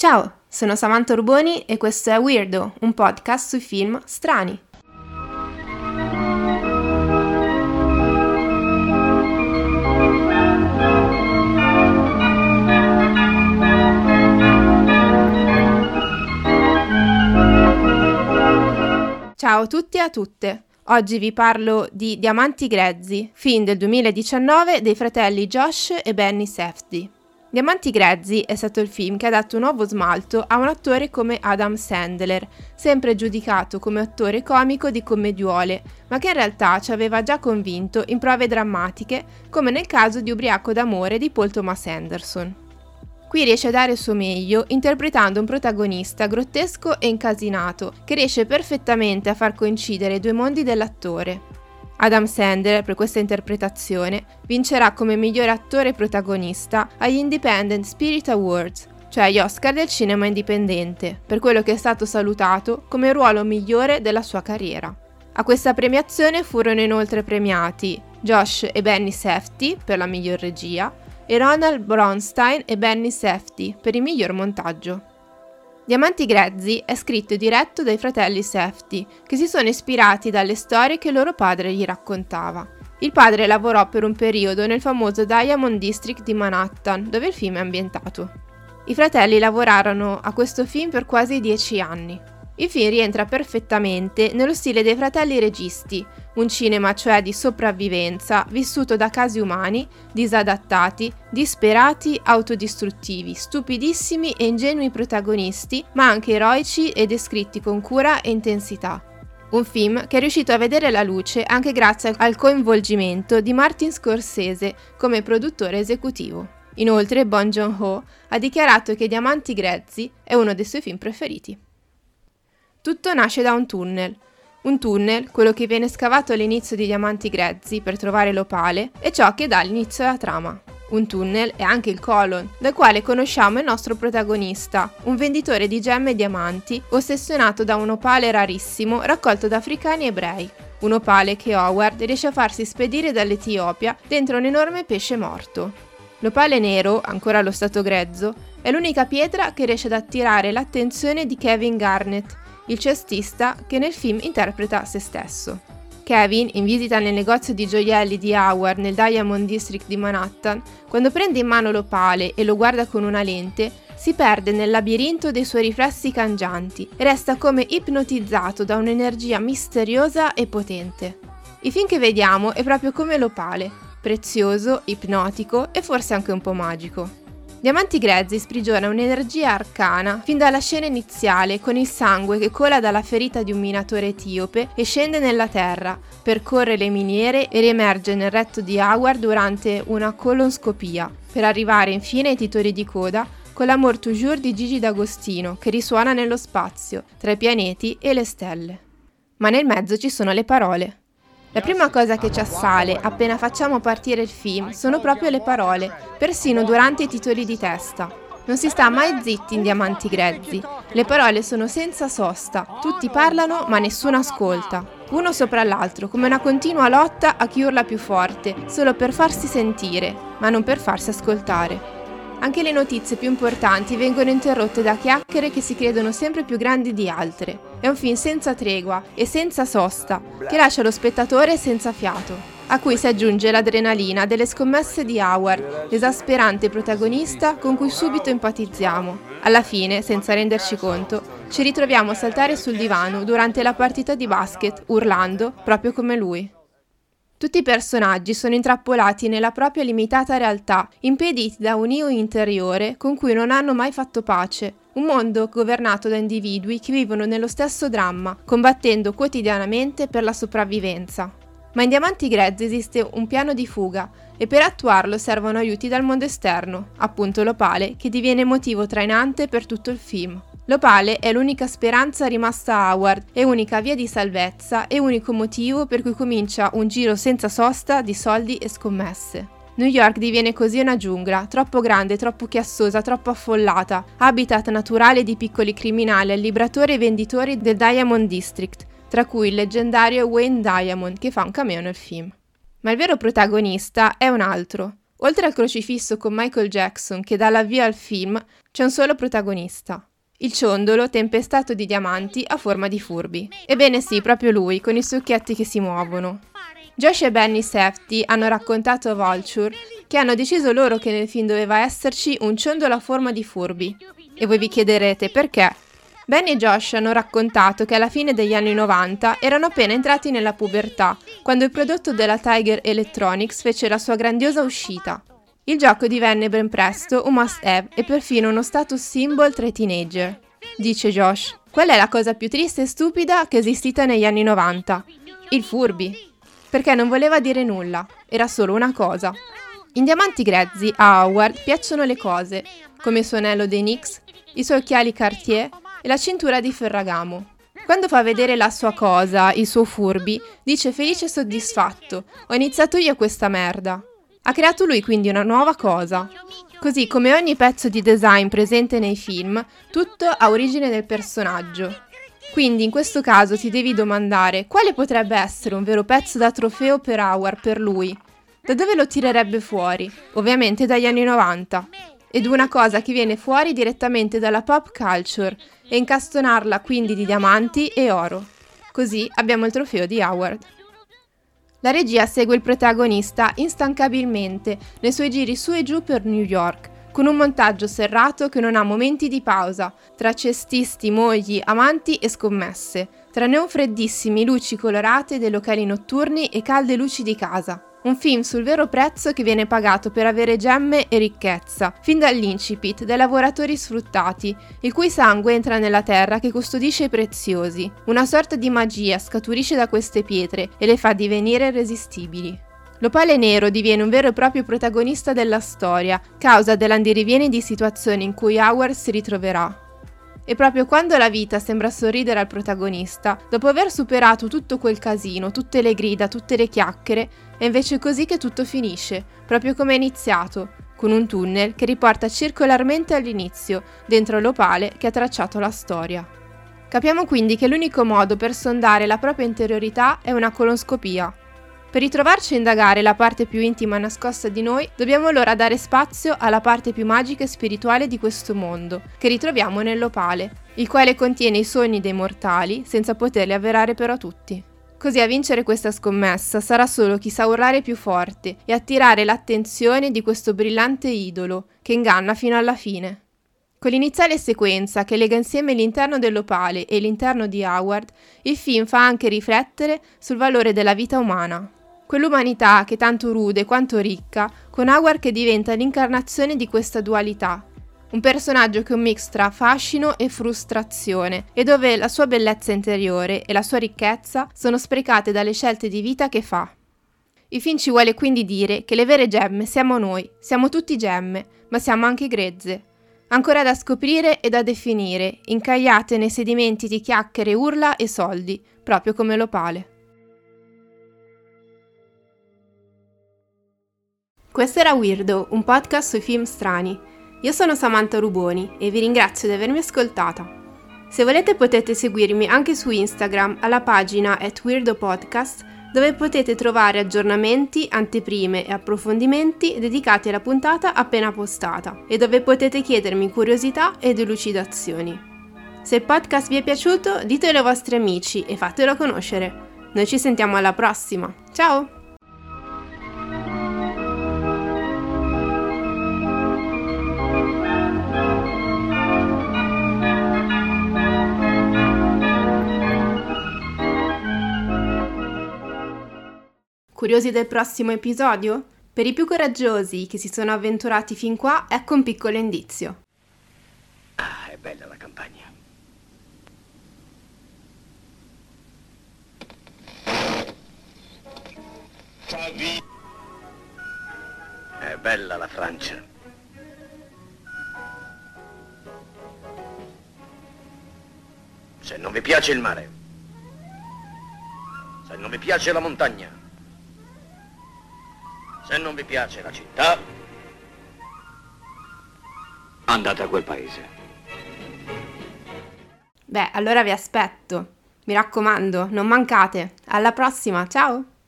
Ciao, sono Samantha Urboni e questo è Weirdo, un podcast sui film strani. Ciao a tutti e a tutte. Oggi vi parlo di Diamanti Grezzi, film del 2019 dei fratelli Josh e Benny Safdie. Diamanti Grezzi è stato il film che ha dato un nuovo smalto a un attore come Adam Sandler, sempre giudicato come attore comico di commediuole, ma che in realtà ci aveva già convinto in prove drammatiche, come nel caso di Ubriaco d'amore di Paul Thomas Anderson. Qui riesce a dare il suo meglio interpretando un protagonista grottesco e incasinato, che riesce perfettamente a far coincidere i due mondi dell'attore. Adam Sandler, per questa interpretazione, vincerà come migliore attore protagonista agli Independent Spirit Awards, cioè gli Oscar del cinema indipendente, per quello che è stato salutato come ruolo migliore della sua carriera. A questa premiazione furono inoltre premiati Josh e Benny Safety per la miglior regia e Ronald Bronstein e Benny Safety per il miglior montaggio. Diamanti Grezzi è scritto e diretto dai fratelli Safety, che si sono ispirati dalle storie che loro padre gli raccontava. Il padre lavorò per un periodo nel famoso Diamond District di Manhattan, dove il film è ambientato. I fratelli lavorarono a questo film per quasi dieci anni. Il film rientra perfettamente nello stile dei fratelli registi, un cinema cioè di sopravvivenza vissuto da casi umani, disadattati, disperati, autodistruttivi, stupidissimi e ingenui protagonisti, ma anche eroici e descritti con cura e intensità. Un film che è riuscito a vedere la luce anche grazie al coinvolgimento di Martin Scorsese come produttore esecutivo. Inoltre, Bon Joon-ho ha dichiarato che Diamanti Grezzi è uno dei suoi film preferiti. Tutto nasce da un tunnel. Un tunnel, quello che viene scavato all'inizio di Diamanti Grezzi per trovare l'opale, è ciò che dà l'inizio alla trama. Un tunnel è anche il colon, dal quale conosciamo il nostro protagonista, un venditore di gemme e diamanti ossessionato da un opale rarissimo raccolto da africani ebrei. Un opale che Howard riesce a farsi spedire dall'Etiopia dentro un enorme pesce morto. L'opale nero, ancora allo stato grezzo, è l'unica pietra che riesce ad attirare l'attenzione di Kevin Garnett, il cestista che nel film interpreta se stesso. Kevin, in visita nel negozio di gioielli di Howard nel Diamond District di Manhattan, quando prende in mano l'opale e lo guarda con una lente, si perde nel labirinto dei suoi riflessi cangianti e resta come ipnotizzato da un'energia misteriosa e potente. Il film che vediamo è proprio come l'opale, prezioso, ipnotico e forse anche un po' magico. Diamanti Grezzi sprigiona un'energia arcana fin dalla scena iniziale con il sangue che cola dalla ferita di un minatore etiope e scende nella terra, percorre le miniere e riemerge nel retto di Howard durante una colonscopia, per arrivare infine ai titoli di coda con l'Amour toujours di Gigi D'Agostino che risuona nello spazio, tra i pianeti e le stelle. Ma nel mezzo ci sono le parole. La prima cosa che ci assale appena facciamo partire il film sono proprio le parole, persino durante i titoli di testa. Non si sta mai zitti in diamanti grezzi. Le parole sono senza sosta, tutti parlano ma nessuno ascolta. Uno sopra l'altro, come una continua lotta a chi urla più forte, solo per farsi sentire, ma non per farsi ascoltare. Anche le notizie più importanti vengono interrotte da chiacchiere che si credono sempre più grandi di altre. È un film senza tregua e senza sosta, che lascia lo spettatore senza fiato, a cui si aggiunge l'adrenalina delle scommesse di Howard, l'esasperante protagonista con cui subito empatizziamo. Alla fine, senza renderci conto, ci ritroviamo a saltare sul divano durante la partita di basket, urlando proprio come lui. Tutti i personaggi sono intrappolati nella propria limitata realtà, impediti da un io interiore con cui non hanno mai fatto pace, un mondo governato da individui che vivono nello stesso dramma, combattendo quotidianamente per la sopravvivenza. Ma in Diamanti Grezzi esiste un piano di fuga e per attuarlo servono aiuti dal mondo esterno, appunto l'opale, che diviene motivo trainante per tutto il film. L'opale è l'unica speranza rimasta a Howard, è unica via di salvezza e unico motivo per cui comincia un giro senza sosta di soldi e scommesse. New York diviene così una giungla, troppo grande, troppo chiassosa, troppo affollata, habitat naturale di piccoli criminali, allibratori e venditori del Diamond District, tra cui il leggendario Wayne Diamond che fa un cameo nel film. Ma il vero protagonista è un altro, Oltre al crocifisso con Michael Jackson che dà l'avvio al film, c'è un solo protagonista. Il ciondolo tempestato di diamanti a forma di furbi. Ebbene sì, proprio lui, con i succhietti che si muovono. Josh e Benny Safety hanno raccontato a Vulture che hanno deciso loro che nel film doveva esserci un ciondolo a forma di furbi. E voi vi chiederete perché? Benny e Josh hanno raccontato che alla fine degli anni 90 erano appena entrati nella pubertà, quando il prodotto della Tiger Electronics fece la sua grandiosa uscita. Il gioco divenne ben presto un must-have e perfino uno status symbol tra i teenager. Dice Josh, qual è la cosa più triste e stupida che è esistita negli anni 90? Il furby. Perché non voleva dire nulla, era solo una cosa. In Diamanti Grezzi a Howard piacciono le cose, come il suo anello dei Knicks, i suoi occhiali Cartier e la cintura di Ferragamo. Quando fa vedere la sua cosa, il suo furbi, dice felice e soddisfatto: Ho iniziato io questa merda. Ha creato lui quindi una nuova cosa. Così come ogni pezzo di design presente nei film, tutto ha origine del personaggio. Quindi in questo caso ti devi domandare quale potrebbe essere un vero pezzo da trofeo per Howard per lui. Da dove lo tirerebbe fuori? Ovviamente dagli anni 90 ed una cosa che viene fuori direttamente dalla pop culture e incastonarla quindi di diamanti e oro. Così abbiamo il trofeo di Howard. La regia segue il protagonista instancabilmente nei suoi giri su e giù per New York, con un montaggio serrato che non ha momenti di pausa, tra cestisti, mogli, amanti e scommesse, tra neon freddissimi, luci colorate dei locali notturni e calde luci di casa. Un film sul vero prezzo che viene pagato per avere gemme e ricchezza, fin dall'incipit dai lavoratori sfruttati, il cui sangue entra nella terra che custodisce i preziosi. Una sorta di magia scaturisce da queste pietre e le fa divenire irresistibili. L'opale nero diviene un vero e proprio protagonista della storia, causa dell'andirivieni di situazioni in cui Howard si ritroverà. E proprio quando la vita sembra sorridere al protagonista, dopo aver superato tutto quel casino, tutte le grida, tutte le chiacchiere, è invece così che tutto finisce, proprio come è iniziato, con un tunnel che riporta circolarmente all'inizio, dentro l'opale che ha tracciato la storia. Capiamo quindi che l'unico modo per sondare la propria interiorità è una colonscopia, per ritrovarci a indagare la parte più intima nascosta di noi, dobbiamo allora dare spazio alla parte più magica e spirituale di questo mondo, che ritroviamo nell'opale, il quale contiene i sogni dei mortali senza poterli avverare però tutti. Così a vincere questa scommessa sarà solo chi sa urlare più forte e attirare l'attenzione di questo brillante idolo che inganna fino alla fine. Con l'iniziale sequenza che lega insieme l'interno dell'opale e l'interno di Howard, il film fa anche riflettere sul valore della vita umana. Quell'umanità che tanto rude quanto ricca, con Howard che diventa l'incarnazione di questa dualità. Un personaggio che è un mix tra fascino e frustrazione, e dove la sua bellezza interiore e la sua ricchezza sono sprecate dalle scelte di vita che fa. Il film ci vuole quindi dire che le vere gemme siamo noi, siamo tutti gemme, ma siamo anche grezze. Ancora da scoprire e da definire, incagliate nei sedimenti di chiacchiere, urla e soldi, proprio come l'opale. Questo era Weirdo, un podcast sui film strani. Io sono Samantha Ruboni e vi ringrazio di avermi ascoltata. Se volete potete seguirmi anche su Instagram alla pagina at weirdopodcast dove potete trovare aggiornamenti, anteprime e approfondimenti dedicati alla puntata appena postata e dove potete chiedermi curiosità ed elucidazioni. Se il podcast vi è piaciuto ditelo ai vostri amici e fatelo conoscere. Noi ci sentiamo alla prossima. Ciao! Curiosi del prossimo episodio? Per i più coraggiosi che si sono avventurati fin qua, ecco un piccolo indizio. Ah, è bella la campagna. È bella la Francia. Se non vi piace il mare, se non vi piace la montagna, se non vi piace la città, andate a quel paese. Beh, allora vi aspetto. Mi raccomando, non mancate. Alla prossima, ciao!